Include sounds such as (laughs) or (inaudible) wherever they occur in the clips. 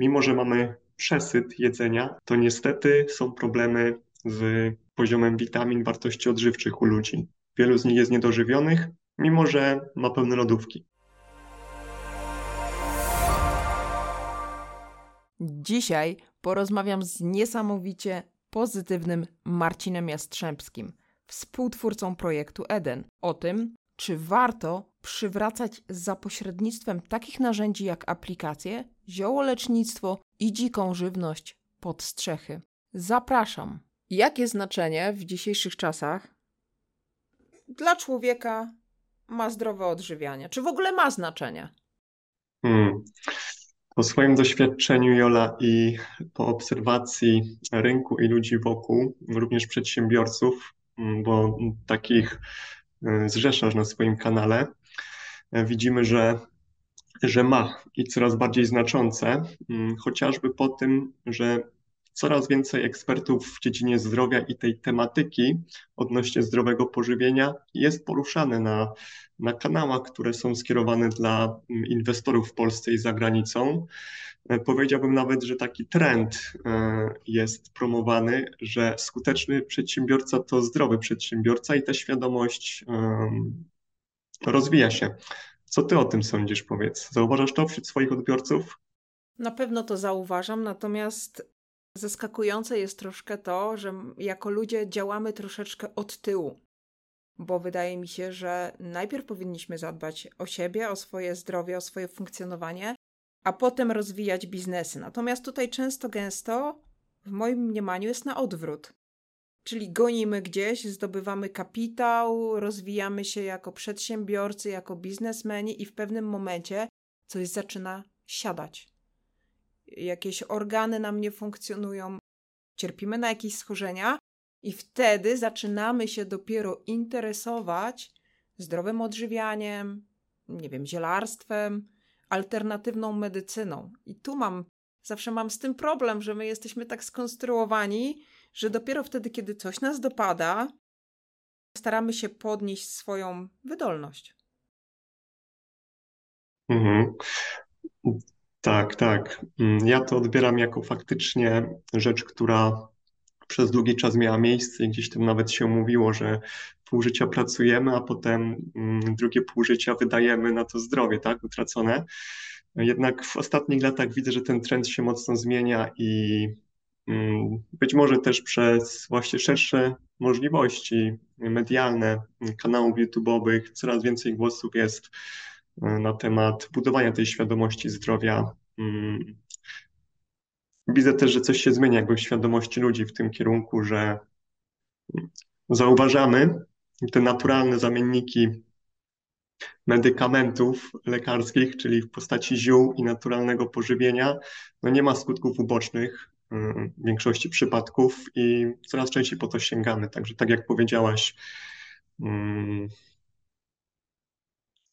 mimo że mamy przesyt jedzenia, to niestety są problemy z poziomem witamin, wartości odżywczych u ludzi. Wielu z nich jest niedożywionych, mimo że ma pełne lodówki. Dzisiaj porozmawiam z niesamowicie pozytywnym Marcinem Jastrzębskim, współtwórcą projektu Eden, o tym, czy warto przywracać za pośrednictwem takich narzędzi jak aplikacje, ziołolecznictwo i dziką żywność pod strzechy. Zapraszam. Jakie znaczenie w dzisiejszych czasach dla człowieka ma zdrowe odżywianie? Czy w ogóle ma znaczenie? Hmm. Po swoim doświadczeniu, Jola, i po obserwacji rynku i ludzi wokół, również przedsiębiorców, mm, bo takich zrzeszasz na swoim kanale, y, widzimy, że, że ma i coraz bardziej znaczące, mm, chociażby po tym, że coraz więcej ekspertów w dziedzinie zdrowia i tej tematyki odnośnie zdrowego pożywienia jest poruszane na, na kanałach, które są skierowane dla mm, inwestorów w Polsce i za granicą. E, powiedziałbym nawet, że taki trend e, jest promowany, że skuteczny przedsiębiorca to zdrowy przedsiębiorca i ta świadomość rozwija się. Co ty o tym sądzisz, powiedz? Zauważasz to wśród swoich odbiorców? Na pewno to zauważam, natomiast Zaskakujące jest troszkę to, że jako ludzie działamy troszeczkę od tyłu, bo wydaje mi się, że najpierw powinniśmy zadbać o siebie, o swoje zdrowie, o swoje funkcjonowanie, a potem rozwijać biznesy. Natomiast tutaj często, gęsto, w moim mniemaniu, jest na odwrót. Czyli gonimy gdzieś, zdobywamy kapitał, rozwijamy się jako przedsiębiorcy, jako biznesmeni i w pewnym momencie coś zaczyna siadać jakieś organy nam nie funkcjonują, cierpimy na jakieś schorzenia, i wtedy zaczynamy się dopiero interesować zdrowym odżywianiem, nie wiem, zielarstwem, alternatywną medycyną. I tu mam, zawsze mam z tym problem, że my jesteśmy tak skonstruowani, że dopiero wtedy, kiedy coś nas dopada, staramy się podnieść swoją wydolność. Mhm. Tak, tak. Mm, ja to odbieram jako faktycznie rzecz, która przez długi czas miała miejsce. Gdzieś tam nawet się mówiło, że pół życia pracujemy, a potem mm, drugie pół życia wydajemy na to zdrowie, tak, utracone. Jednak w ostatnich latach widzę, że ten trend się mocno zmienia i mm, być może też przez właśnie szersze możliwości medialne, kanałów YouTube'owych, coraz więcej głosów jest na temat budowania tej świadomości zdrowia. Mm. Widzę też, że coś się zmienia jakby w świadomości ludzi w tym kierunku, że zauważamy te naturalne zamienniki medykamentów lekarskich, czyli w postaci ziół i naturalnego pożywienia, no nie ma skutków ubocznych mm, w większości przypadków i coraz częściej po to sięgamy. Także tak jak powiedziałaś, mm,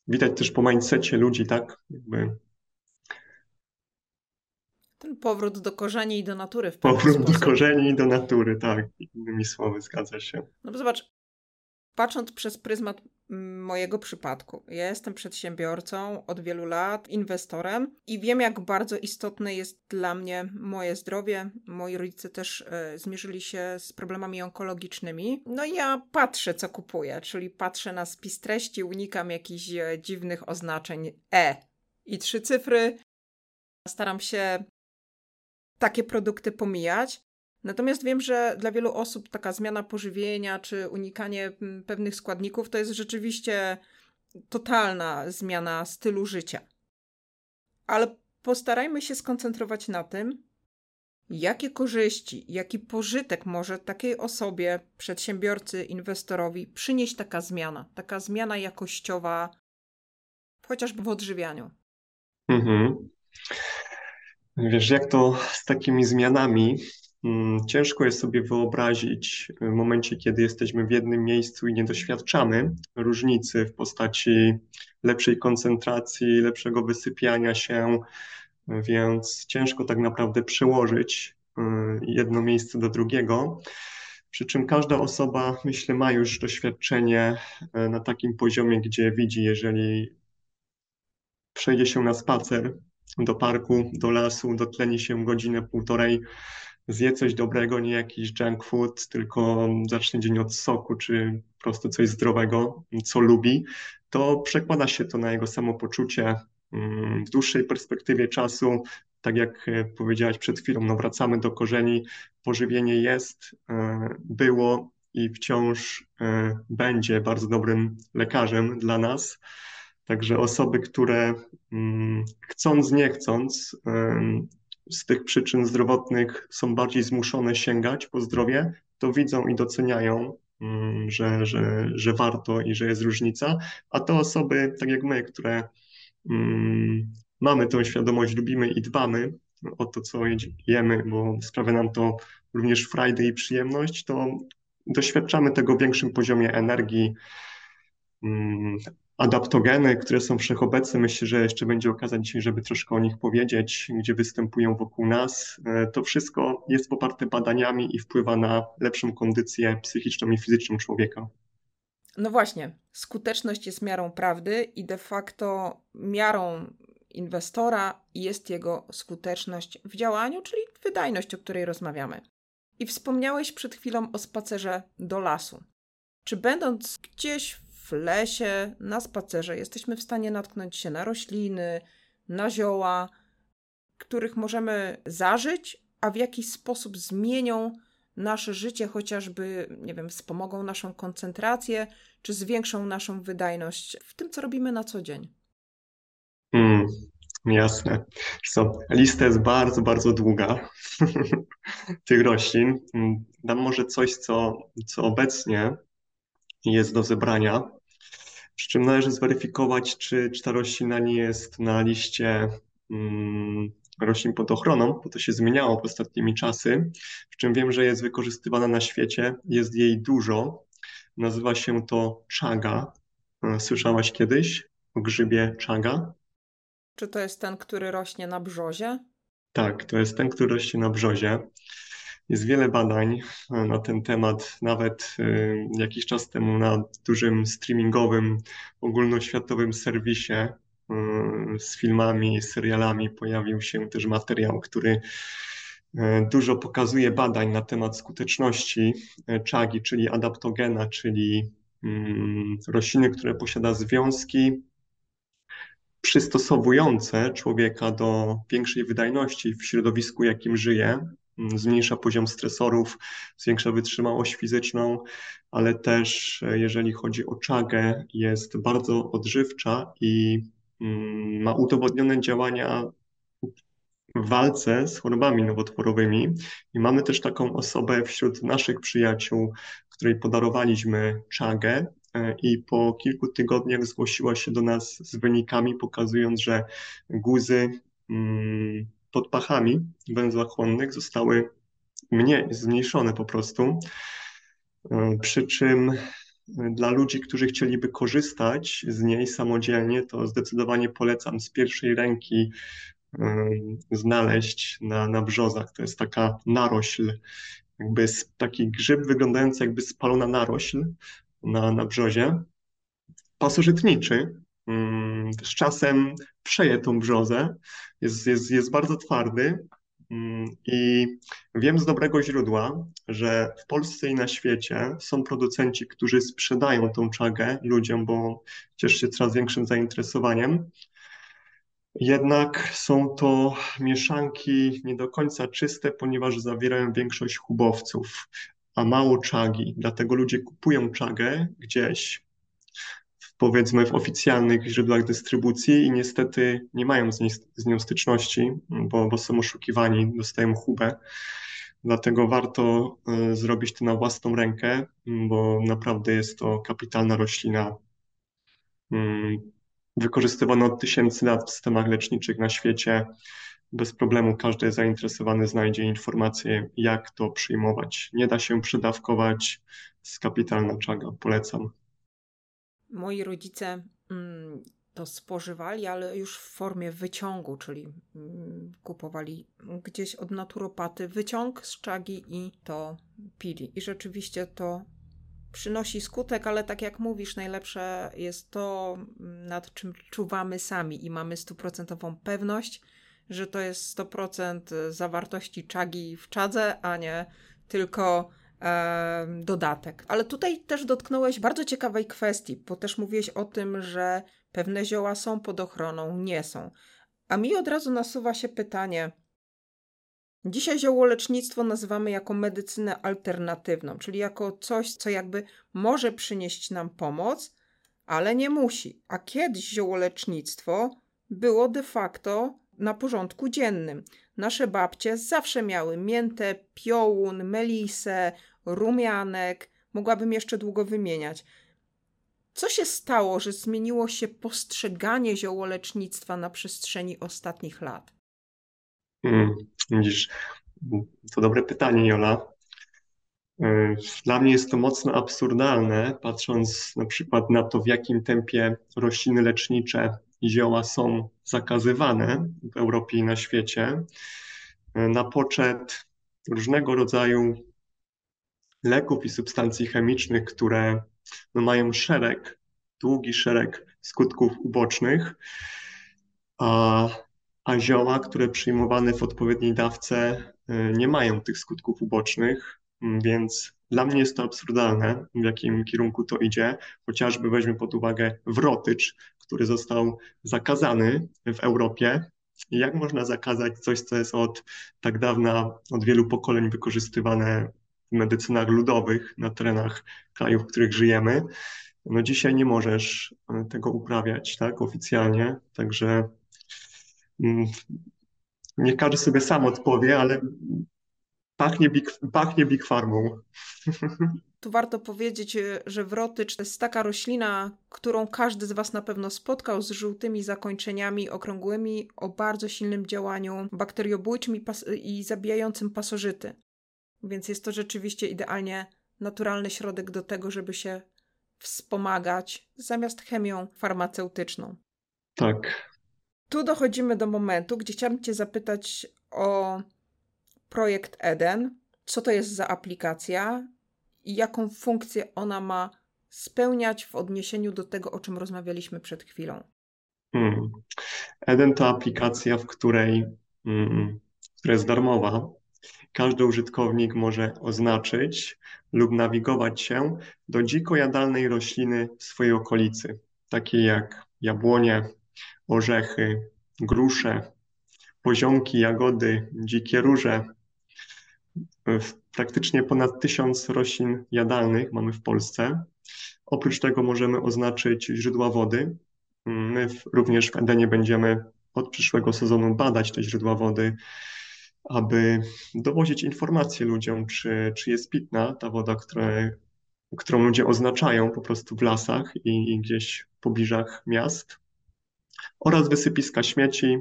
widać też po mindsetie ludzi, tak? Jakby ten powrót do korzeni i do natury. W powrót sposób. do korzeni i do natury, tak. Innymi słowy, zgadza się. No bo zobacz, patrząc przez pryzmat mojego przypadku, ja jestem przedsiębiorcą od wielu lat, inwestorem i wiem, jak bardzo istotne jest dla mnie moje zdrowie. Moi rodzice też e, zmierzyli się z problemami onkologicznymi. No i ja patrzę, co kupuję, czyli patrzę na spis treści, unikam jakichś e, dziwnych oznaczeń E i trzy cyfry. Staram się takie produkty pomijać. Natomiast wiem, że dla wielu osób taka zmiana pożywienia czy unikanie mm, pewnych składników to jest rzeczywiście totalna zmiana stylu życia. Ale postarajmy się skoncentrować na tym, jakie korzyści, jaki pożytek może takiej osobie, przedsiębiorcy, inwestorowi przynieść taka zmiana, taka zmiana jakościowa, chociażby w odżywianiu. Mhm. Wiesz, jak to z takimi zmianami? Mm, ciężko jest sobie wyobrazić w momencie, kiedy jesteśmy w jednym miejscu i nie doświadczamy różnicy w postaci lepszej koncentracji, lepszego wysypiania się, więc ciężko tak naprawdę przełożyć y, jedno miejsce do drugiego. Przy czym każda osoba, myślę, ma już doświadczenie y, na takim poziomie, gdzie widzi, jeżeli przejdzie się na spacer do parku, do lasu, dotleni się godzinę, półtorej, zje coś dobrego, nie jakiś junk food, tylko zacznie dzień od soku, czy po prostu coś zdrowego, co lubi, to przekłada się to na jego samopoczucie mm, w dłuższej perspektywie czasu. Tak jak e, powiedziałaś przed chwilą, no wracamy do korzeni, pożywienie jest, e, było i wciąż e, będzie bardzo dobrym lekarzem dla nas. Także osoby, które mm, chcąc, nie chcąc, z tych przyczyn zdrowotnych są bardziej zmuszone sięgać po zdrowie, to widzą i doceniają, mm, że, że, że warto i że jest różnica. A te osoby, tak jak my, które mm, mamy tą świadomość, lubimy i dbamy o to, co jemy, bo sprawia nam to również frajdę i przyjemność, to doświadczamy tego w większym poziomie energii, mm, adaptogeny, które są wszechobecne. Myślę, że jeszcze będzie okazja dzisiaj, żeby troszkę o nich powiedzieć, gdzie występują wokół nas. E, to wszystko jest poparte badaniami i wpływa na lepszą kondycję psychiczną i fizyczną człowieka. No właśnie, skuteczność jest miarą prawdy i de facto miarą inwestora jest jego skuteczność w działaniu, czyli wydajność, o której rozmawiamy. I wspomniałeś przed chwilą o spacerze do lasu. Czy będąc gdzieś w lesie, na spacerze, jesteśmy w stanie natknąć się na rośliny, na zioła, których możemy zażyć, a w jakiś sposób zmienią nasze życie, chociażby, nie wiem, wspomogą naszą koncentrację, czy zwiększą naszą wydajność w tym, co robimy na co dzień. Mm, jasne. Co, lista jest bardzo, bardzo długa (laughs) tych roślin. Dam może coś, co, co obecnie jest do zebrania. Przy czym należy zweryfikować, czy, czy ta roślina nie jest na liście mm, roślin pod ochroną, bo to się zmieniało w ostatnimi czasy. Przy czym wiem, że jest wykorzystywana na świecie, jest jej dużo. Nazywa się to czaga. E, słyszałaś kiedyś o grzybie czaga? Czy to jest ten, który rośnie na brzozie? Tak, to jest ten, który rośnie na brzozie. Jest wiele badań e, na ten temat. Nawet e, jakiś czas temu na dużym streamingowym, ogólnoświatowym serwisie e, z filmami, serialami pojawił się też materiał, który dużo pokazuje badań na temat skuteczności czagi, czyli adaptogena, czyli mm, rośliny, które posiada związki przystosowujące człowieka do większej wydajności w środowisku, jakim żyje, zmniejsza poziom stresorów, zwiększa wytrzymałość fizyczną, ale też e, jeżeli chodzi o czagę, jest bardzo odżywcza i mm, ma udowodnione działania w walce z chorobami nowotworowymi. I mamy też taką osobę wśród naszych przyjaciół, której podarowaliśmy czagę. E, I po kilku tygodniach zgłosiła się do nas z wynikami, pokazując, że guzy, mm, pod pachami węzłach chłonnych zostały mniej, zmniejszone po prostu. E, przy czym dla ludzi, którzy chcieliby korzystać z niej samodzielnie, to zdecydowanie polecam z pierwszej ręki e, znaleźć na, na brzozach. To jest taka narośl, jakby taki grzyb wyglądający jakby spalona narośl na, na brzozie. Pasożytniczy, z czasem przeje tą brzozę, jest, jest, jest bardzo twardy mm, i wiem z dobrego źródła, że w Polsce i na świecie są producenci, którzy sprzedają tą czagę ludziom, bo cieszy się coraz większym zainteresowaniem. Jednak są to mieszanki nie do końca czyste, ponieważ zawierają większość hubowców, a mało czagi. Dlatego ludzie kupują czagę gdzieś powiedzmy w oficjalnych źródłach dystrybucji i niestety nie mają z, nie, z nią styczności, bo, bo są oszukiwani, dostają chubę. Dlatego warto y, zrobić to na własną rękę, bo naprawdę jest to kapitalna roślina y, wykorzystywana od tysięcy lat w systemach leczniczych na świecie. Bez problemu każdy zainteresowany znajdzie informacje, jak to przyjmować. Nie da się przydawkować, z kapitalna czaga, polecam. Moi rodzice mm, to spożywali, ale już w formie wyciągu, czyli mm, kupowali gdzieś od naturopaty wyciąg z czagi i to pili. I rzeczywiście to przynosi skutek, ale tak jak mówisz, najlepsze jest to, nad czym czuwamy sami i mamy stuprocentową pewność, że to jest 100% zawartości czagi w czadze, a nie tylko dodatek. Ale tutaj też dotknąłeś bardzo ciekawej kwestii, bo też mówiłeś o tym, że pewne zioła są pod ochroną, nie są. A mi od razu nasuwa się pytanie. Dzisiaj ziołolecznictwo nazywamy jako medycynę alternatywną, czyli jako coś, co jakby może przynieść nam pomoc, ale nie musi. A kiedyś ziołolecznictwo było de facto na porządku dziennym. Nasze babcie zawsze miały miętę, piołun, melisę, rumianek. Mogłabym jeszcze długo wymieniać. Co się stało, że zmieniło się postrzeganie ziołolecznictwa na przestrzeni ostatnich lat? Hmm, widzisz, to dobre pytanie, Jola. E, dla mnie jest to mocno absurdalne, patrząc na przykład na to, w jakim tempie rośliny lecznicze zioła są zakazywane w Europie i na świecie, e, na poczet różnego rodzaju leków i substancji chemicznych, które no, mają szereg, długi szereg skutków ubocznych, a, a zioła, które przyjmowane w odpowiedniej dawce e, nie mają tych skutków ubocznych, więc dla mnie jest to absurdalne, w jakim kierunku to idzie. Chociażby weźmy pod uwagę wrotycz, który został zakazany w Europie. Jak można zakazać coś, co jest od tak dawna, od wielu pokoleń wykorzystywane w medycynach ludowych na terenach krajów, w których żyjemy? No dzisiaj nie możesz e, tego uprawiać, tak, oficjalnie, także mm, nie każdy sobie sam odpowie, ale Pachnie Big, pachnie big Farmą. Tu warto powiedzieć, e, że wrotycz to jest taka roślina, którą każdy z Was na pewno spotkał z żółtymi zakończeniami okrągłymi o bardzo silnym działaniu bakteriobójczym i, pas- i zabijającym pasożyty. Więc jest to rzeczywiście idealnie naturalny środek do tego, żeby się wspomagać zamiast chemią farmaceutyczną. Tak. Tu dochodzimy do momentu, gdzie chciałabym Cię zapytać o projekt Eden, co to jest za aplikacja i jaką funkcję ona ma spełniać w odniesieniu do tego, o czym rozmawialiśmy przed chwilą. Hmm. Eden to aplikacja, w której, hmm, która jest darmowa. Każdy użytkownik może oznaczyć lub nawigować się do dziko jadalnej rośliny w swojej okolicy, takiej jak jabłonie, orzechy, grusze, poziomki, jagody, dzikie róże, Praktycznie ponad tysiąc roślin jadalnych mamy w Polsce. Oprócz tego możemy oznaczyć źródła wody. My również w Edenie będziemy od przyszłego sezonu badać te źródła wody, aby dowozić informacje ludziom, czy, czy jest pitna ta woda, które, którą ludzie oznaczają po prostu w lasach i, i gdzieś w pobliżach miast, oraz wysypiska śmieci,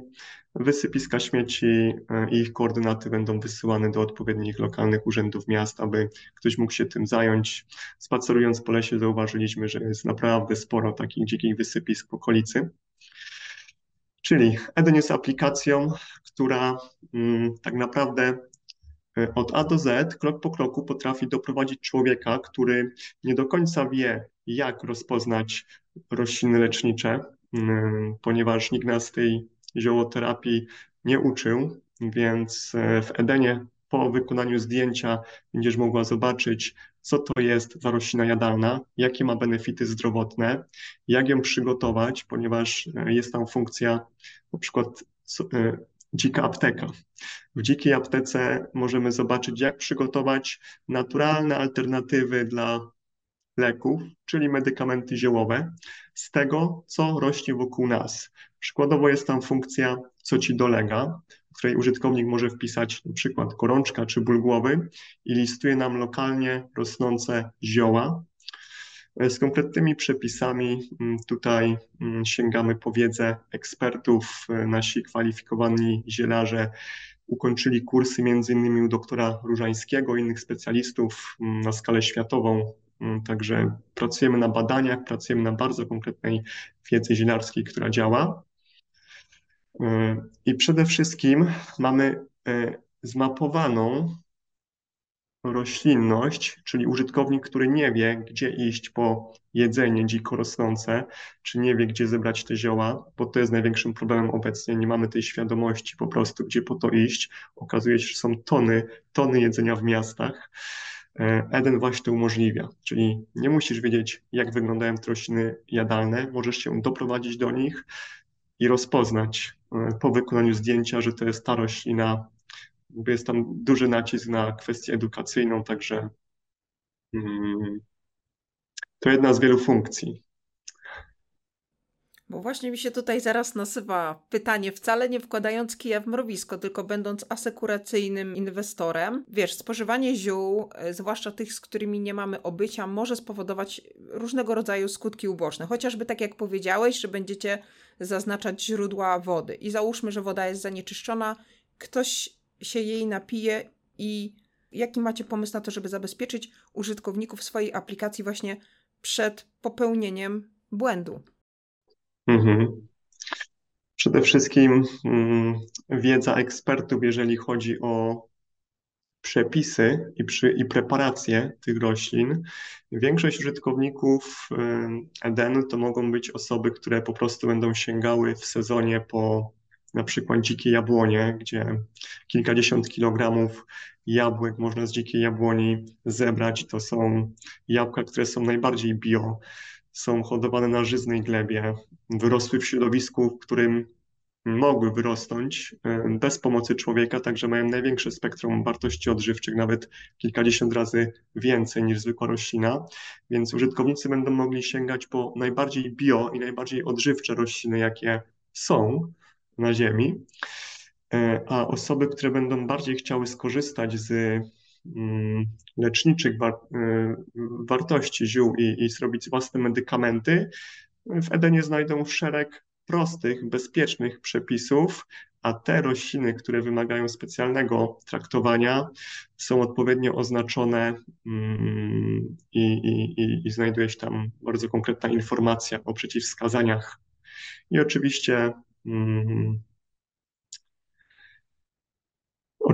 Wysypiska śmieci e, i ich koordynaty będą wysyłane do odpowiednich lokalnych urzędów miast, aby ktoś mógł się tym zająć. Spacerując po lesie zauważyliśmy, że jest naprawdę sporo takich dzikich wysypisk w okolicy. Czyli Eden jest aplikacją, która mm, tak naprawdę e, od A do Z, krok po kroku potrafi doprowadzić człowieka, który nie do końca wie, jak rozpoznać rośliny lecznicze, mm, ponieważ nikt nas tej ziołoterapii nie uczył, więc e, w Edenie po wykonaniu zdjęcia będziesz mogła zobaczyć, co to jest za roślina jadalna, jakie ma benefity zdrowotne, jak ją przygotować, ponieważ e, jest tam funkcja na przykład e, dzika apteka. W dzikiej aptece możemy zobaczyć, jak przygotować naturalne alternatywy dla leków, czyli medykamenty ziołowe, z tego, co rośnie wokół nas. Przykładowo jest tam funkcja, co ci dolega, w której użytkownik może wpisać na przykład czy ból głowy i listuje nam lokalnie rosnące zioła. Z konkretnymi przepisami mm, tutaj mm, sięgamy po wiedzę ekspertów. Nasi kwalifikowani zielarze ukończyli kursy innymi u doktora Różańskiego i innych specjalistów mm, na skalę światową także pracujemy na badaniach, pracujemy na bardzo konkretnej wiedzy zielarskiej, która działa. E, I przede wszystkim mamy e, zmapowaną roślinność, czyli użytkownik, który nie wie, gdzie iść po jedzenie dziko rosnące, czy nie wie, gdzie zebrać te zioła, bo to jest największym problemem obecnie. Nie mamy tej świadomości po prostu, gdzie po to iść. Okazuje się, że są tony, tony jedzenia w miastach. E, Eden właśnie to umożliwia, czyli nie musisz wiedzieć, jak wyglądają rośliny jadalne, możesz się doprowadzić do nich i rozpoznać e, po wykonaniu zdjęcia, że to jest ta roślina, jest tam duży nacisk na kwestię edukacyjną, także mm, to jedna z wielu funkcji. Bo właśnie mi się tutaj zaraz nasywa pytanie, wcale nie wkładając kija w mrowisko, tylko będąc asekuracyjnym inwestorem. Wiesz, spożywanie ziół, e, zwłaszcza tych, z którymi nie mamy obycia, może spowodować różnego rodzaju skutki uboczne. Chociażby tak jak powiedziałeś, że będziecie zaznaczać źródła wody. I załóżmy, że woda jest zanieczyszczona, ktoś się jej napije i jaki macie pomysł na to, żeby zabezpieczyć użytkowników swojej aplikacji właśnie przed popełnieniem błędu? Mhm. Przede wszystkim mm, wiedza ekspertów, jeżeli chodzi o przepisy i, przy, i preparacje tych roślin. Większość użytkowników Edenu to mogą być osoby, które po prostu będą sięgały w sezonie po na przykład dzikie jabłonie, gdzie kilkadziesiąt kilogramów jabłek można z dzikiej jabłoni zebrać. To są jabłka, które są najbardziej bio, są hodowane na żyznej glebie, wyrosły w środowisku, w którym mogły wyrosnąć e, bez pomocy człowieka, także mają największe spektrum wartości odżywczych, nawet kilkadziesiąt razy więcej niż zwykła roślina, więc użytkownicy będą mogli sięgać po najbardziej bio i najbardziej odżywcze rośliny, jakie są na Ziemi, e, a osoby, które będą bardziej chciały skorzystać z leczniczych war e, wartości ziół i, i zrobić własne medykamenty, w Edenie znajdą szereg prostych, bezpiecznych przepisów, a te rośliny, które wymagają specjalnego traktowania, są odpowiednio oznaczone mm, i, i, i znajduje się tam bardzo konkretna informacja o przeciwwskazaniach. I oczywiście mm,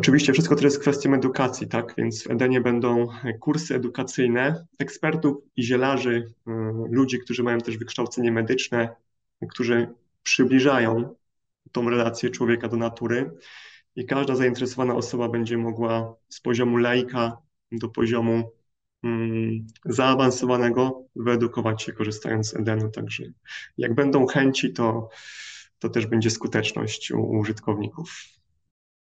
Oczywiście wszystko to jest kwestią edukacji, tak? Więc w Edenie będą kursy edukacyjne ekspertów i zielarzy, y, ludzi, którzy mają też wykształcenie medyczne, którzy przybliżają tą relację człowieka do natury i każda zainteresowana osoba będzie mogła z poziomu laika do poziomu mm, zaawansowanego wyedukować się korzystając z Edenu. Także jak będą chęci, to, to też będzie skuteczność u, użytkowników.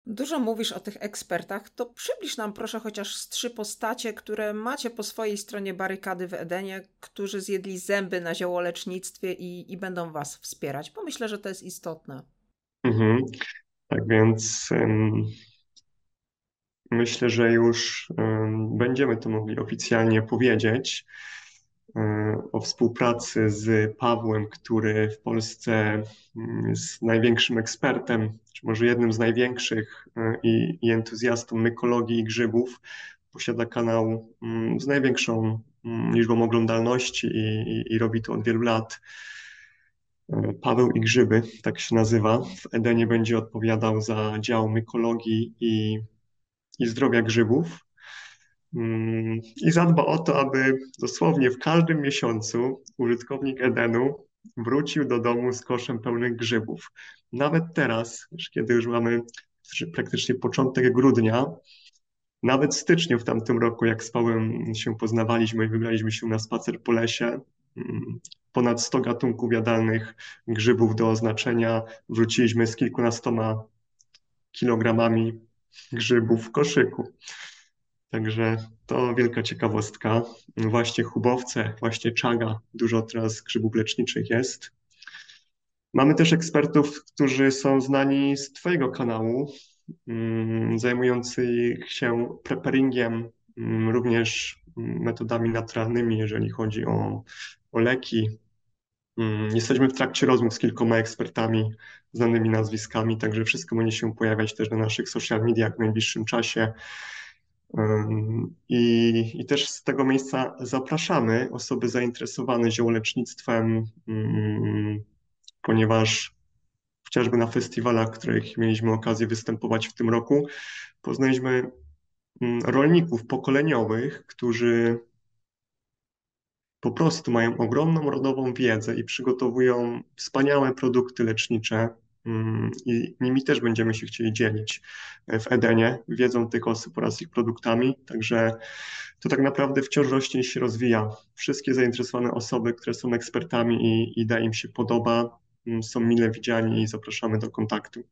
Dużo mówisz o tych ekspertach, to przybliż nam proszę chociaż z trzy postacie, które macie po swojej stronie barykady w Edenie, którzy zjedli zęby na ziołolecznictwie i, i będą Was wspierać, bo myślę, że to jest istotne. Mhm. Tak więc um, myślę, że już um, będziemy to mogli oficjalnie powiedzieć o współpracy z Pawłem, który w Polsce mm, jest największym ekspertem czy może jednym z największych e, i, i entuzjastą mykologii i grzybów. Posiada kanał mm, z największą mm, liczbą oglądalności i, i, i robi to od wielu lat. E, Paweł i Grzyby, tak się nazywa. W Edenie będzie odpowiadał za dział mykologii i, i zdrowia grzybów. Mm, I zadba o to, aby dosłownie w każdym miesiącu użytkownik Edenu wrócił do domu z koszem pełnych grzybów. Nawet teraz, kiedy już mamy praktycznie początek grudnia, nawet w styczniu w tamtym roku, jak z Pałem się poznawaliśmy i wybraliśmy się na spacer po lesie, mm, ponad 100 gatunków jadalnych grzybów do oznaczenia. Wróciliśmy z kilkunastoma kilogramami grzybów w koszyku. Także to wielka ciekawostka. Właśnie chubowce, właśnie czaga, dużo teraz grzybów leczniczych jest. Mamy też ekspertów, którzy są znani z Twojego kanału, mm, zajmujących się preparingiem, mm, również metodami naturalnymi, jeżeli chodzi o, o leki. Mm, jesteśmy w trakcie rozmów z kilkoma ekspertami, znanymi nazwiskami, także wszystko będzie się pojawiać też na naszych social mediach w najbliższym czasie. I, I, też z tego miejsca zapraszamy osoby zainteresowane ziołolecznictwem, mm, ponieważ chociażby na festiwalach, których mieliśmy okazję występować w tym roku, poznaliśmy mm, rolników pokoleniowych, którzy po prostu mają ogromną rodową wiedzę i przygotowują wspaniałe produkty lecznicze. Mm, I nimi też będziemy się chcieli dzielić w Edenie, wiedzą tych osób oraz ich produktami. Także to tak naprawdę wciąż rośnie i się rozwija. Wszystkie zainteresowane osoby, które są ekspertami i idea im się podoba, mm, są mile widziani i zapraszamy do kontaktu.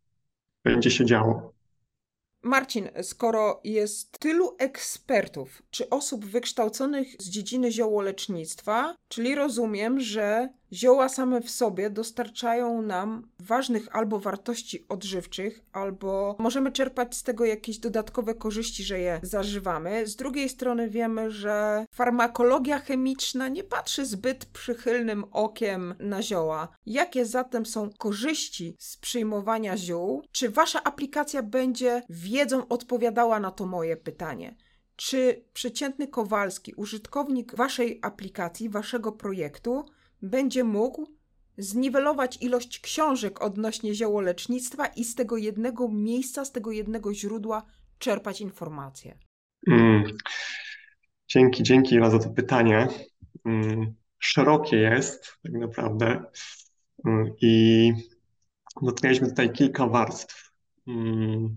Będzie się działo. Marcin, skoro jest tylu ekspertów czy osób wykształconych z dziedziny ziołolecznictwa, czyli rozumiem, że zioła same w sobie dostarczają nam ważnych albo wartości odżywczych, albo możemy czerpać z tego jakieś dodatkowe korzyści, że je zażywamy. Z drugiej strony wiemy, że farmakologia chemiczna nie patrzy zbyt przychylnym okiem na zioła. Jakie zatem są korzyści z przyjmowania ziół? Czy wasza aplikacja będzie wiedzą odpowiadała na to moje pytanie? Czy przeciętny Kowalski, użytkownik waszej aplikacji, waszego projektu, będzie mógł zniwelować ilość książek odnośnie ziołolecznictwa i z tego jednego miejsca, z tego jednego źródła czerpać informacje? Mm. Dzięki, dzięki za to pytanie. Mm. Szerokie jest tak naprawdę mm. i dotknęliśmy tutaj kilka warstw. Mm.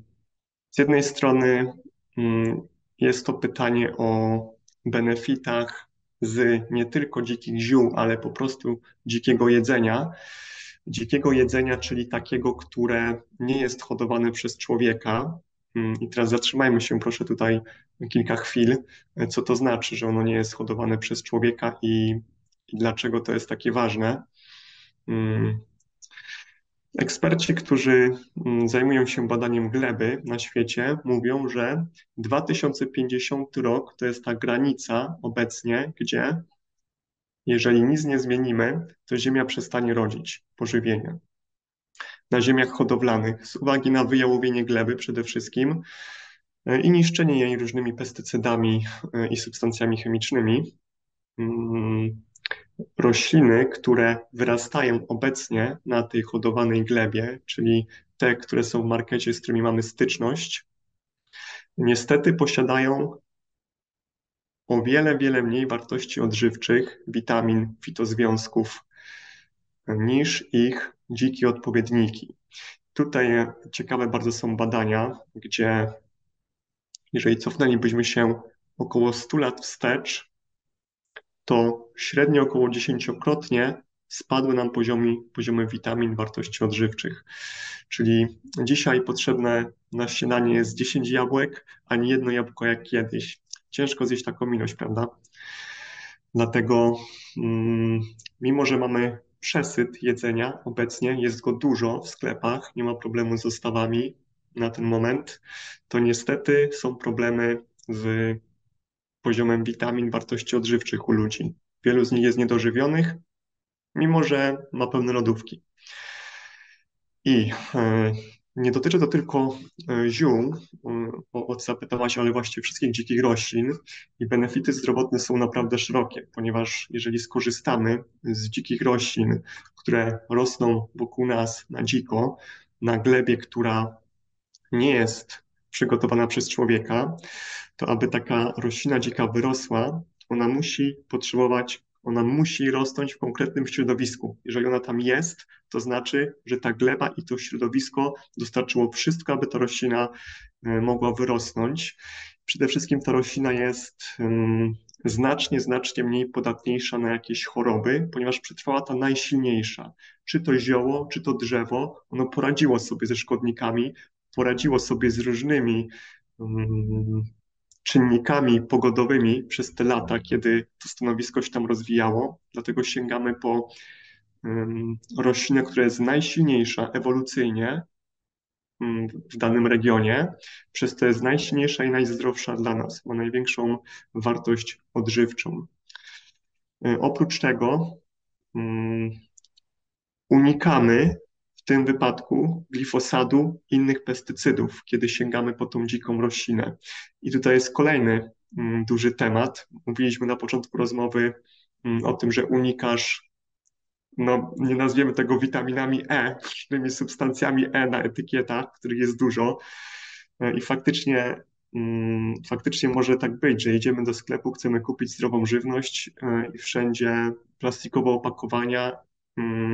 Z jednej strony mm, jest to pytanie o benefitach z nie tylko dzikich ziół, ale po prostu dzikiego jedzenia. Dzikiego jedzenia, czyli takiego, które nie jest hodowane przez człowieka. Mm, I teraz zatrzymajmy się proszę tutaj kilka chwil, co to znaczy, że ono nie jest hodowane przez człowieka i, i dlaczego to jest takie ważne. Mm, Eksperci, którzy mm, zajmują się badaniem gleby na świecie, mówią, że 2050 rok to jest ta granica obecnie, gdzie jeżeli nic nie zmienimy, to Ziemia przestanie rodzić pożywienie. Na ziemiach hodowlanych, z uwagi na wyjałowienie gleby przede wszystkim e, i niszczenie jej różnymi pestycydami e, i substancjami chemicznymi, mm, rośliny, które wyrastają obecnie na tej hodowanej glebie, czyli te, które są w markecie, z którymi mamy styczność, niestety posiadają o wiele, wiele mniej wartości odżywczych, witamin, fitozwiązków niż ich dzikie odpowiedniki. Tutaj ciekawe bardzo są badania, gdzie jeżeli cofnęlibyśmy się około 100 lat wstecz, to średnio około dziesięciokrotnie spadły nam poziomy, poziomy witamin, wartości odżywczych. Czyli dzisiaj potrzebne na śniadanie jest 10 jabłek, a nie jedno jabłko jak kiedyś. Ciężko zjeść taką ilość, prawda? Dlatego, mm, mimo że mamy przesyt jedzenia obecnie, jest go dużo w sklepach, nie ma problemu z dostawami na ten moment, to niestety są problemy z poziomem witamin, wartości odżywczych u ludzi. Wielu z nich jest niedożywionych, mimo że ma pełne lodówki. I e, nie dotyczy to tylko e, ziół, e, bo zapytałaś, ale właściwie wszystkich dzikich roślin i benefity zdrowotne są naprawdę szerokie, ponieważ jeżeli skorzystamy z dzikich roślin, które rosną wokół nas na dziko, na glebie, która nie jest przygotowana przez człowieka, to aby taka roślina dzika wyrosła, ona musi potrzebować, ona musi rosnąć w konkretnym środowisku. Jeżeli ona tam jest, to znaczy, że ta gleba i to środowisko dostarczyło wszystko, aby ta roślina e, mogła wyrosnąć. Przede wszystkim ta roślina jest znacznie, znacznie mniej podatniejsza na jakieś choroby, ponieważ przetrwała ta najsilniejsza. Czy to zioło, czy to drzewo, ono poradziło sobie ze szkodnikami, poradziło sobie z różnymi czynnikami pogodowymi przez te lata, kiedy to stanowisko się tam rozwijało. Dlatego sięgamy po um, roślinę, która jest najsilniejsza ewolucyjnie um, w danym regionie, przez to jest najsilniejsza i najzdrowsza dla nas, ma największą wartość odżywczą. Um, oprócz tego unikamy tym wypadku glifosadu i innych pestycydów, kiedy sięgamy po tą dziką roślinę. I tutaj jest kolejny mm, duży temat. Mówiliśmy na początku rozmowy mm, o tym, że unikasz, no nie nazwiemy tego witaminami E, różnymi substancjami E na etykietach, których jest dużo. E, I faktycznie mm, faktycznie może tak być, że idziemy do sklepu, chcemy kupić zdrową żywność e, i wszędzie plastikowe opakowania,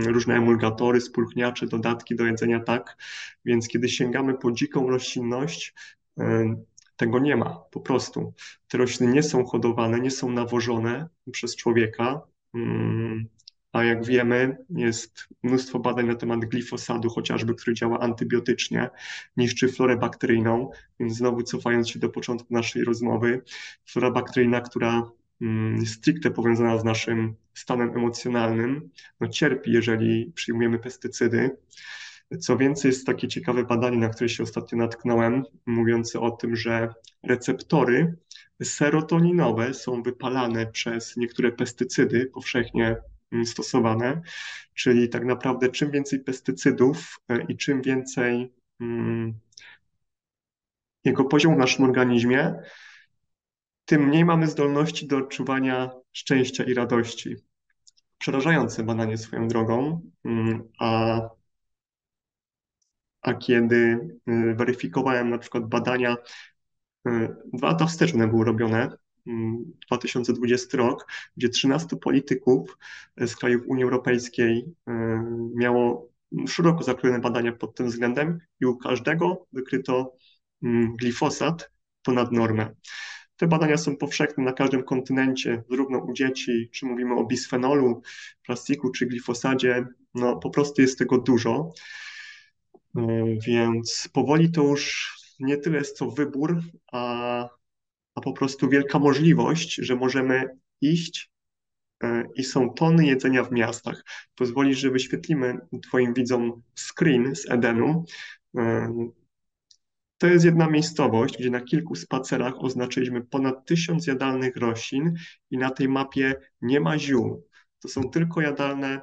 różne emulgatory, spulchniacze, dodatki do jedzenia, tak. Więc kiedy sięgamy po dziką roślinność, e, tego nie ma po prostu. Te rośliny nie są hodowane, nie są nawożone przez człowieka. Mm, a jak wiemy, jest mnóstwo badań na temat glifosadu, chociażby, który działa antybiotycznie, niszczy florę bakteryjną. Więc znowu cofając się do początku naszej rozmowy, flora bakteryjna, która mm, stricte powiązana z naszym stanem emocjonalnym, no cierpi, jeżeli przyjmujemy pestycydy. Co więcej, jest takie ciekawe badanie, na które się ostatnio natknąłem, mówiące o tym, że receptory serotoninowe są wypalane przez niektóre pestycydy powszechnie mm, stosowane, czyli tak naprawdę czym więcej pestycydów e, i czym więcej hmm, jego poziom w naszym organizmie, tym mniej mamy zdolności do odczuwania szczęścia i radości. Przerażające badanie swoją drogą, mm, a a kiedy y, weryfikowałem na przykład badania, y, dwa lata wsteczne były robione, 2020 mm, rok, gdzie 13 polityków y, z krajów Unii Europejskiej miało szeroko zakrojone badania pod tym względem i u każdego wykryto mm, glifosat ponad normę. Te badania są powszechne na każdym kontynencie, zarówno u dzieci, czy mówimy o bisfenolu, plastiku, czy glifosadzie, no po prostu jest tego dużo. E, więc powoli to już nie tyle jest to wybór, a, a po prostu wielka możliwość, że możemy iść e, i są tony jedzenia w miastach. Pozwolisz, że wyświetlimy Twoim widzom screen z Edenu. To jest jedna miejscowość, gdzie na kilku spacerach oznaczyliśmy ponad tysiąc jadalnych roślin i na tej mapie nie ma ziół. To są tylko jadalne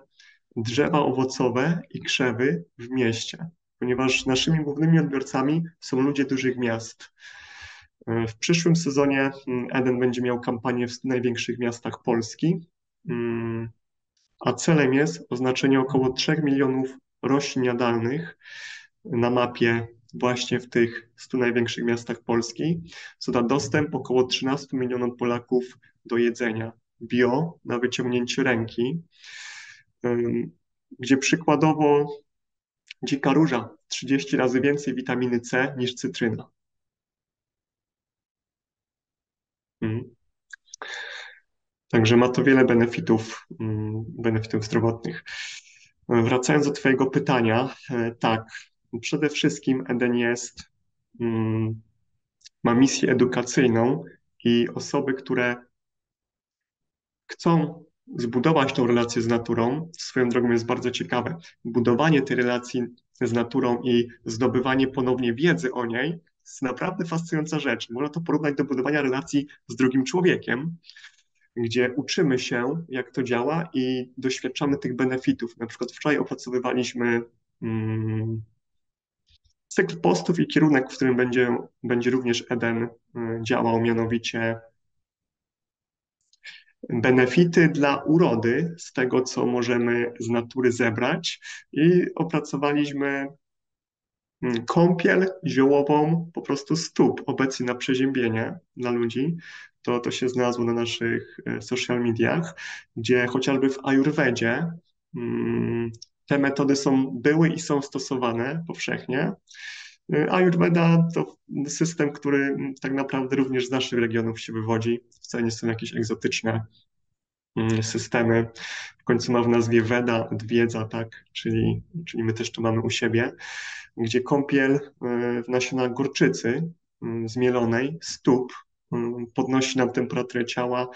drzewa owocowe i krzewy w mieście ponieważ naszymi głównymi odbiorcami są ludzie dużych miast. W przyszłym sezonie mm, Eden będzie miał kampanię w największych miastach Polski, mm, a celem jest oznaczenie około 3 milionów roślin jadalnych na mapie właśnie w tych 100 największych miastach Polski, co da dostęp około 13 milionom Polaków do jedzenia bio na wyciągnięcie ręki, gdzie przykładowo Dzika róża 30 razy więcej witaminy C niż cytryna. Mhm. Także ma to wiele benefitów, mm, benefitów zdrowotnych. Wracając do Twojego pytania, e, tak, przede wszystkim Eden jest, mm, ma misję edukacyjną i osoby, które chcą zbudować tą relację z naturą, swoją drogą jest bardzo ciekawe. Budowanie tej relacji z naturą i zdobywanie ponownie wiedzy o niej jest naprawdę fascynująca rzecz. Można to porównać do budowania relacji z drugim człowiekiem, gdzie uczymy się, jak to działa i doświadczamy tych benefitów. Na przykład wczoraj opracowywaliśmy mm, cykl postów i kierunek, w którym będzie, będzie również Eden y, działał, mianowicie benefity dla urody z tego, co możemy z natury zebrać i opracowaliśmy mm, kąpiel ziołową po prostu stóp obecnie na przeziębienie dla ludzi. To, to się znalazło na naszych e, social mediach, gdzie chociażby w Ayurvedzie mm, te metody są, były i są stosowane powszechnie. E, Ayurveda to system, który tak naprawdę również z naszych regionów się wywodzi. Wcale nie są jakieś egzotyczne mm, systemy. W końcu ma w nazwie Veda, wiedza, tak, czyli, czyli my też to mamy u siebie, gdzie kąpiel e, w nasionach gorczycy mm, zmielonej, stóp, mm, podnosi nam temperaturę ciała,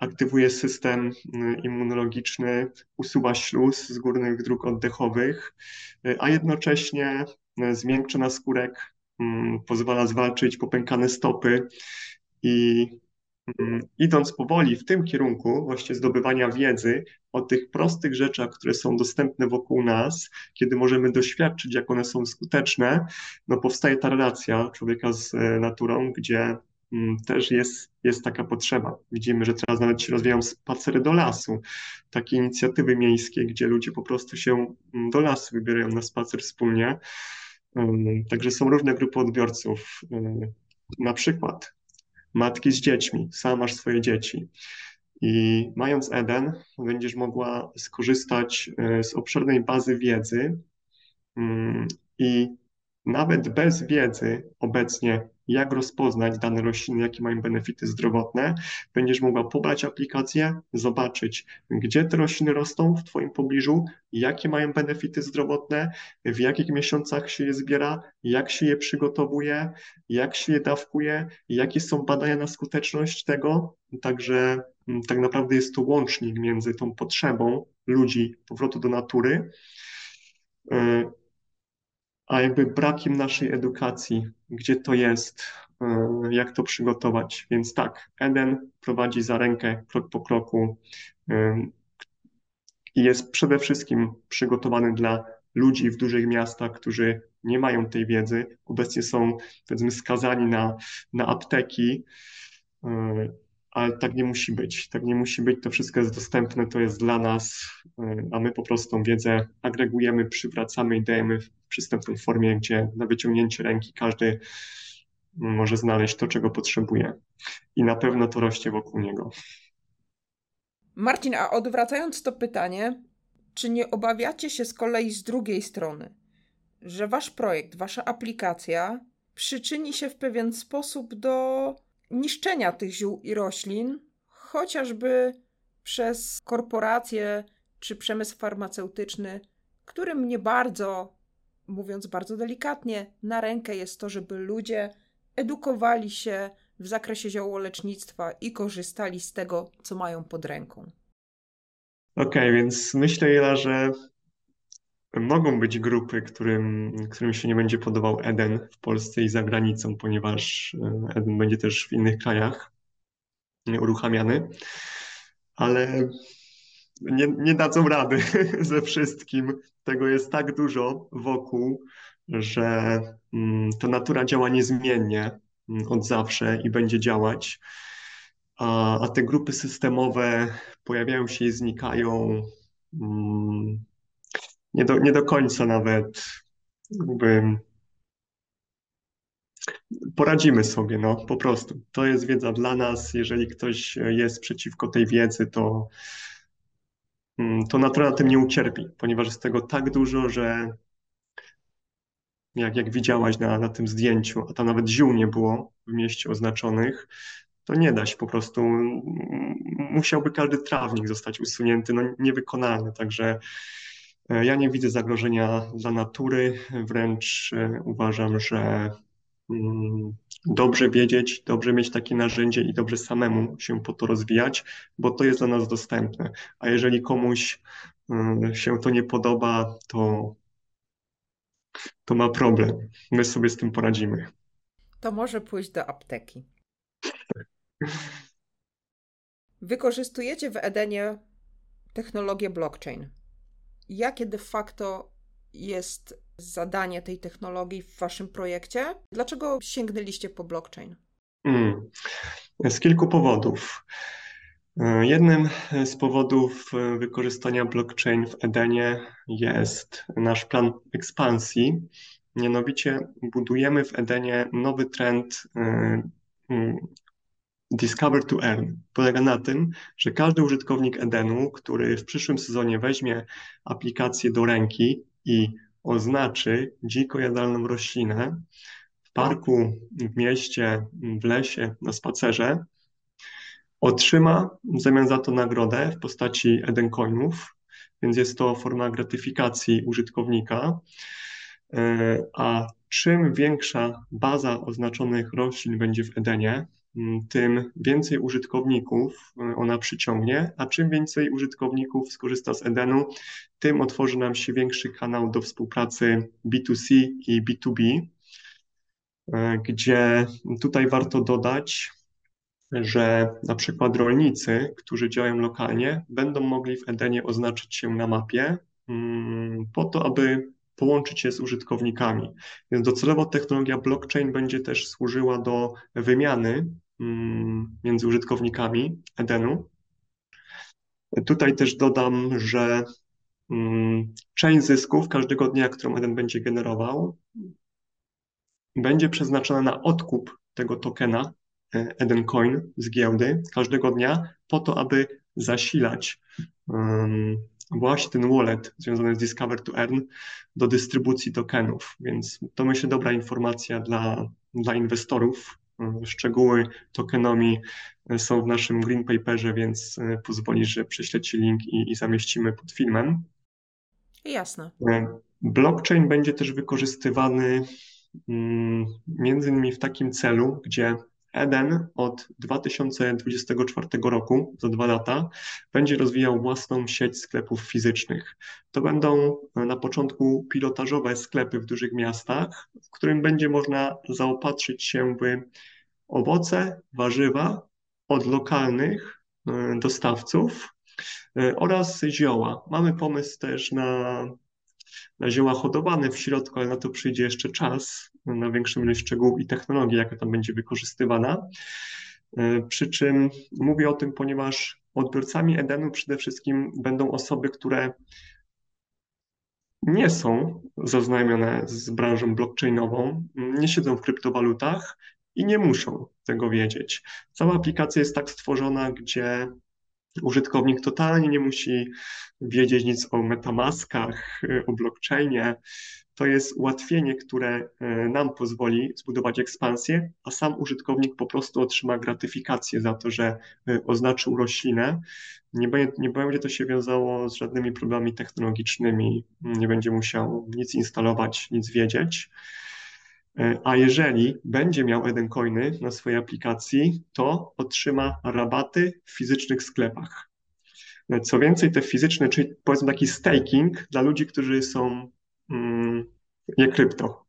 aktywuje system immunologiczny, usuwa śluz z górnych dróg oddechowych, e, a jednocześnie zmiękcza naskórek, mm, pozwala zwalczyć popękane stopy i mm, idąc powoli w tym kierunku właśnie zdobywania wiedzy o tych prostych rzeczach, które są dostępne wokół nas, kiedy możemy doświadczyć, jak one są skuteczne, no powstaje ta relacja człowieka z naturą, gdzie mm, też jest, jest taka potrzeba. Widzimy, że teraz nawet się rozwijają spacery do lasu, takie inicjatywy miejskie, gdzie ludzie po prostu się do lasu wybierają na spacer wspólnie. Także są różne grupy odbiorców na przykład matki z dziećmi, sama masz swoje dzieci. I mając Eden, będziesz mogła skorzystać e, z obszernej bazy wiedzy mm, i nawet bez wiedzy obecnie, jak rozpoznać dane rośliny, jakie mają benefity zdrowotne, będziesz mogła pobrać aplikację, zobaczyć, gdzie te rośliny rosną w Twoim pobliżu, jakie mają benefity zdrowotne, w jakich miesiącach się je zbiera, jak się je przygotowuje, jak się je dawkuje, jakie są badania na skuteczność tego. Także mm, tak naprawdę jest to łącznik między tą potrzebą ludzi powrotu do natury e, a jakby brakiem naszej edukacji, gdzie to jest, e, jak to przygotować. Więc tak, Eden prowadzi za rękę krok po kroku e, i jest przede wszystkim przygotowany dla ludzi w dużych miastach, którzy nie mają tej wiedzy, obecnie są powiedzmy skazani na, na apteki, e, ale tak nie musi być. Tak nie musi być, to wszystko jest dostępne, to jest dla nas, a my po prostu tą wiedzę agregujemy, przywracamy i dajemy przystępną formie, gdzie na wyciągnięcie ręki każdy może znaleźć to, czego potrzebuje. I na pewno to rośnie wokół niego. Marcin, a odwracając to pytanie, czy nie obawiacie się z kolei z drugiej strony, że wasz projekt, wasza aplikacja przyczyni się w pewien sposób do niszczenia tych ziół i roślin, chociażby przez korporacje czy przemysł farmaceutyczny, którym nie bardzo mówiąc bardzo delikatnie, na rękę jest to, żeby ludzie edukowali się w zakresie ziołolecznictwa i korzystali z tego, co mają pod ręką. Okej, okay, więc myślę, Jela, że mogą być grupy, którym, którym się nie będzie podobał Eden w Polsce i za granicą, ponieważ e, Eden będzie też w innych krajach uruchamiany, ale nie, nie dadzą rady (laughs) ze wszystkim. Tego jest tak dużo wokół, że mm, to natura działa niezmiennie mm, od zawsze i będzie działać. A, a te grupy systemowe pojawiają się i znikają mm, nie, do, nie do końca nawet. Jakby poradzimy sobie, no po prostu. To jest wiedza dla nas. Jeżeli ktoś jest przeciwko tej wiedzy, to Mm, to natura na tym nie ucierpi, ponieważ jest tego tak dużo, że jak, jak widziałaś na, na tym zdjęciu, a tam nawet ziół nie było w mieście oznaczonych, to nie da się po prostu. Musiałby każdy trawnik zostać usunięty, no niewykonalny. Także ja nie widzę zagrożenia dla natury, wręcz e, uważam, że mm, dobrze wiedzieć, dobrze mieć takie narzędzie i dobrze samemu się po to rozwijać, bo to jest dla nas dostępne. A jeżeli komuś y, się to nie podoba, to, to ma problem. My sobie z tym poradzimy. To może pójść do apteki. Wykorzystujecie w Edenie technologię blockchain. Jakie de facto jest zadanie tej technologii w waszym projekcie? Dlaczego sięgnęliście po blockchain? Hmm. Z kilku powodów. Jednym z powodów wykorzystania blockchain w Edenie jest nasz plan ekspansji. Mianowicie budujemy w Edenie nowy trend y, Discover to Earn. Polega na tym, że każdy użytkownik Edenu, który w przyszłym sezonie weźmie aplikację do ręki i oznaczy dziko jadalną roślinę w parku, w mieście, w lesie, na spacerze, otrzyma w zamian za to nagrodę w postaci Eden Coinów, więc jest to forma gratyfikacji użytkownika. E, a czym większa baza oznaczonych roślin będzie w Edenie, tym więcej użytkowników e, ona przyciągnie, a czym więcej użytkowników skorzysta z Edenu, tym otworzy nam się większy kanał do współpracy B2C i B2B, e, gdzie tutaj warto dodać, że na przykład rolnicy, którzy działają lokalnie, będą mogli w Edenie oznaczyć się na mapie mm, po to, aby połączyć się z użytkownikami. Więc docelowo technologia blockchain będzie też służyła do wymiany mm, między użytkownikami Edenu. Tutaj też dodam, że mm, część zysków każdego dnia, którą Eden będzie generował, będzie przeznaczona na odkup tego tokena e, Eden Coin z giełdy każdego dnia po to, aby zasilać właśnie ten wallet związany z Discover to Earn do dystrybucji tokenów. Więc to myślę dobra informacja dla, dla inwestorów. Szczegóły tokenomii są w naszym green paperze, więc pozwoli, że prześlę Ci link i, i zamieścimy pod filmem. Jasne. Blockchain będzie też wykorzystywany mm, między innymi w takim celu, gdzie Eden od 2024 roku, za dwa lata, będzie rozwijał własną sieć sklepów fizycznych. To będą na początku pilotażowe sklepy w dużych miastach, w którym będzie można zaopatrzyć się w owoce, warzywa od lokalnych e, dostawców e, oraz zioła. Mamy pomysł też na na zioła hodowane w środku, ale na to przyjdzie jeszcze czas, na większą ilość szczegółów i technologii, jaka tam będzie wykorzystywana. E, przy czym mówię o tym, ponieważ odbiorcami Edenu przede wszystkim będą osoby, które nie są zaznajomione z branżą blockchainową, nie siedzą w kryptowalutach i nie muszą tego wiedzieć. Cała aplikacja jest tak stworzona, gdzie użytkownik totalnie nie musi wiedzieć nic o metamaskach, o blockchainie. To jest ułatwienie, które e, nam pozwoli zbudować ekspansję, a sam użytkownik po prostu otrzyma gratyfikację za to, że e, oznaczył roślinę. Nie będzie, nie będzie to się wiązało z żadnymi problemami technologicznymi, nie będzie musiał nic instalować, nic wiedzieć. E, a jeżeli będzie miał Edencoiny na swojej aplikacji, to otrzyma rabaty w fizycznych sklepach. Co więcej, te fizyczne, czyli powiedzmy taki staking dla ludzi, którzy są mm, nie krypto.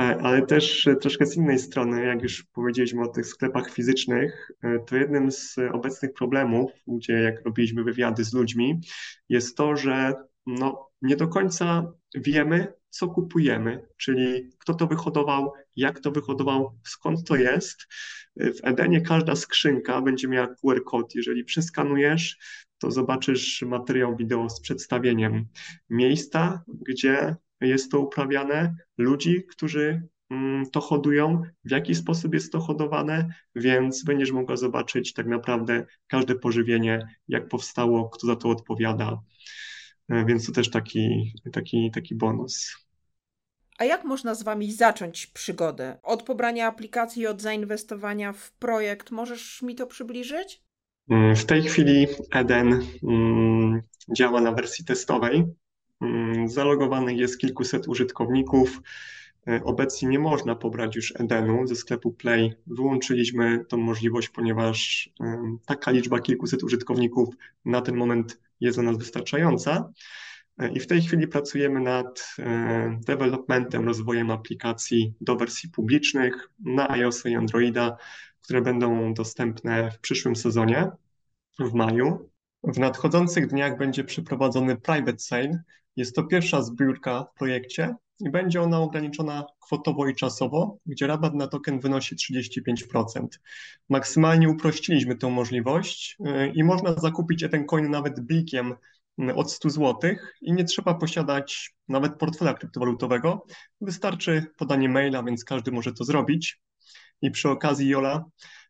E, ale też troszkę z innej strony, jak już powiedzieliśmy o tych sklepach fizycznych, to jednym z obecnych problemów, gdzie jak robiliśmy wywiady z ludźmi, jest to, że no, nie do końca wiemy, co kupujemy, czyli kto to wyhodował, jak to wyhodował, skąd to jest. W Edenie każda skrzynka będzie miała QR kod. Jeżeli przeskanujesz, to zobaczysz materiał wideo z przedstawieniem miejsca, gdzie jest to uprawiane, ludzi, którzy mm, to hodują, w jaki sposób jest to hodowane, więc będziesz mogła zobaczyć tak naprawdę każde pożywienie, jak powstało, kto za to odpowiada. E, więc to też taki, taki, taki bonus. A jak można z Wami zacząć przygodę? Od pobrania aplikacji, od zainwestowania w projekt? Możesz mi to przybliżyć? Mm, w tej chwili Eden mm, działa na wersji testowej. Mm, zalogowanych jest kilkuset użytkowników. E, obecnie nie można pobrać już Edenu ze sklepu Play. Wyłączyliśmy tą możliwość, ponieważ taka liczba kilkuset użytkowników na ten moment jest dla nas wystarczająca. E, I w tej chwili pracujemy nad e, developmentem, rozwojem aplikacji do wersji publicznych na iOS i Androida, które będą dostępne w przyszłym sezonie, w maju. W nadchodzących dniach będzie przeprowadzony private sale. Jest to pierwsza zbiórka w projekcie i będzie ona ograniczona kwotowo i czasowo, gdzie rabat na token wynosi 35%. Maksymalnie uprościliśmy tę możliwość y, i można zakupić ten coin nawet blikiem y, od 100 zł i nie trzeba posiadać nawet portfela kryptowalutowego. Wystarczy podanie maila, więc każdy może to zrobić. I przy okazji, Jola,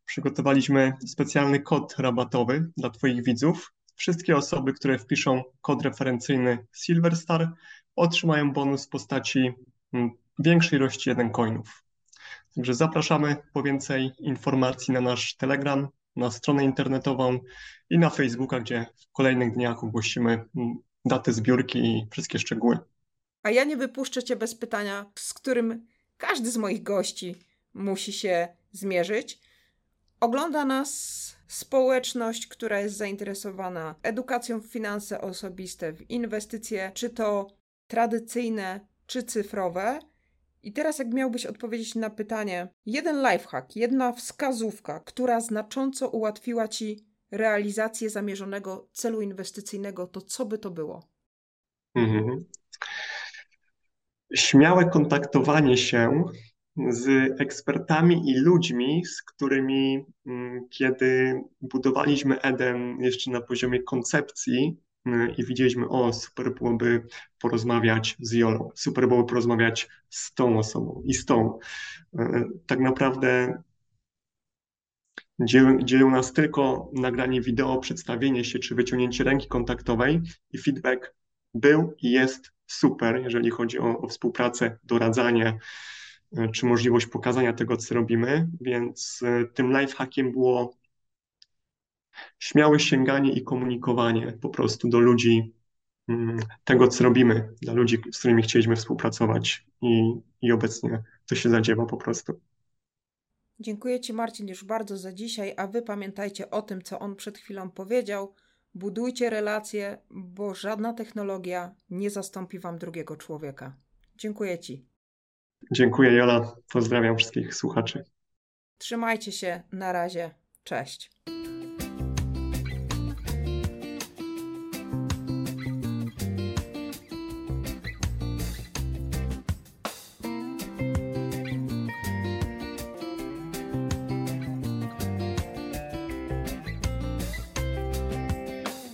przygotowaliśmy specjalny kod rabatowy dla Twoich widzów. Wszystkie osoby, które wpiszą kod referencyjny Silverstar, otrzymają bonus w postaci mm, większej ilości jeden coinów. Także zapraszamy po więcej informacji na nasz Telegram, na stronę internetową i na Facebooka, gdzie w kolejnych dniach ogłosimy mm, datę zbiórki i wszystkie szczegóły. A ja nie wypuszczę Cię bez pytania, z którym każdy z moich gości musi się zmierzyć. Ogląda nas społeczność, która jest zainteresowana edukacją w finanse osobiste, w inwestycje, czy to tradycyjne, czy cyfrowe. I teraz, jak miałbyś odpowiedzieć na pytanie, jeden lifehack, jedna wskazówka, która znacząco ułatwiła ci realizację zamierzonego celu inwestycyjnego, to co by to było? Mhm. Śmiałe kontaktowanie się z ekspertami i ludźmi, z którymi, mm, kiedy budowaliśmy Eden jeszcze na poziomie koncepcji, i widzieliśmy, o, super byłoby porozmawiać z Jolą, super byłoby porozmawiać z tą osobą i z tą. Tak naprawdę dzielił nas tylko nagranie wideo, przedstawienie się czy wyciągnięcie ręki kontaktowej i feedback był i jest super, jeżeli chodzi o, o współpracę, doradzanie e, czy możliwość pokazania tego, co robimy, więc e, tym lifehackiem było śmiałe sięganie i komunikowanie po prostu do ludzi mm, tego, co robimy, dla ludzi, z którymi chcieliśmy współpracować i, i obecnie to się zadziewa po prostu. Dziękuję Ci, Marcin, już bardzo za dzisiaj, a Wy pamiętajcie o tym, co on przed chwilą powiedział. Budujcie relacje, bo żadna technologia nie zastąpi Wam drugiego człowieka. Dziękuję Ci. Dziękuję, Jola. Pozdrawiam wszystkich słuchaczy. Trzymajcie się. Na razie. Cześć.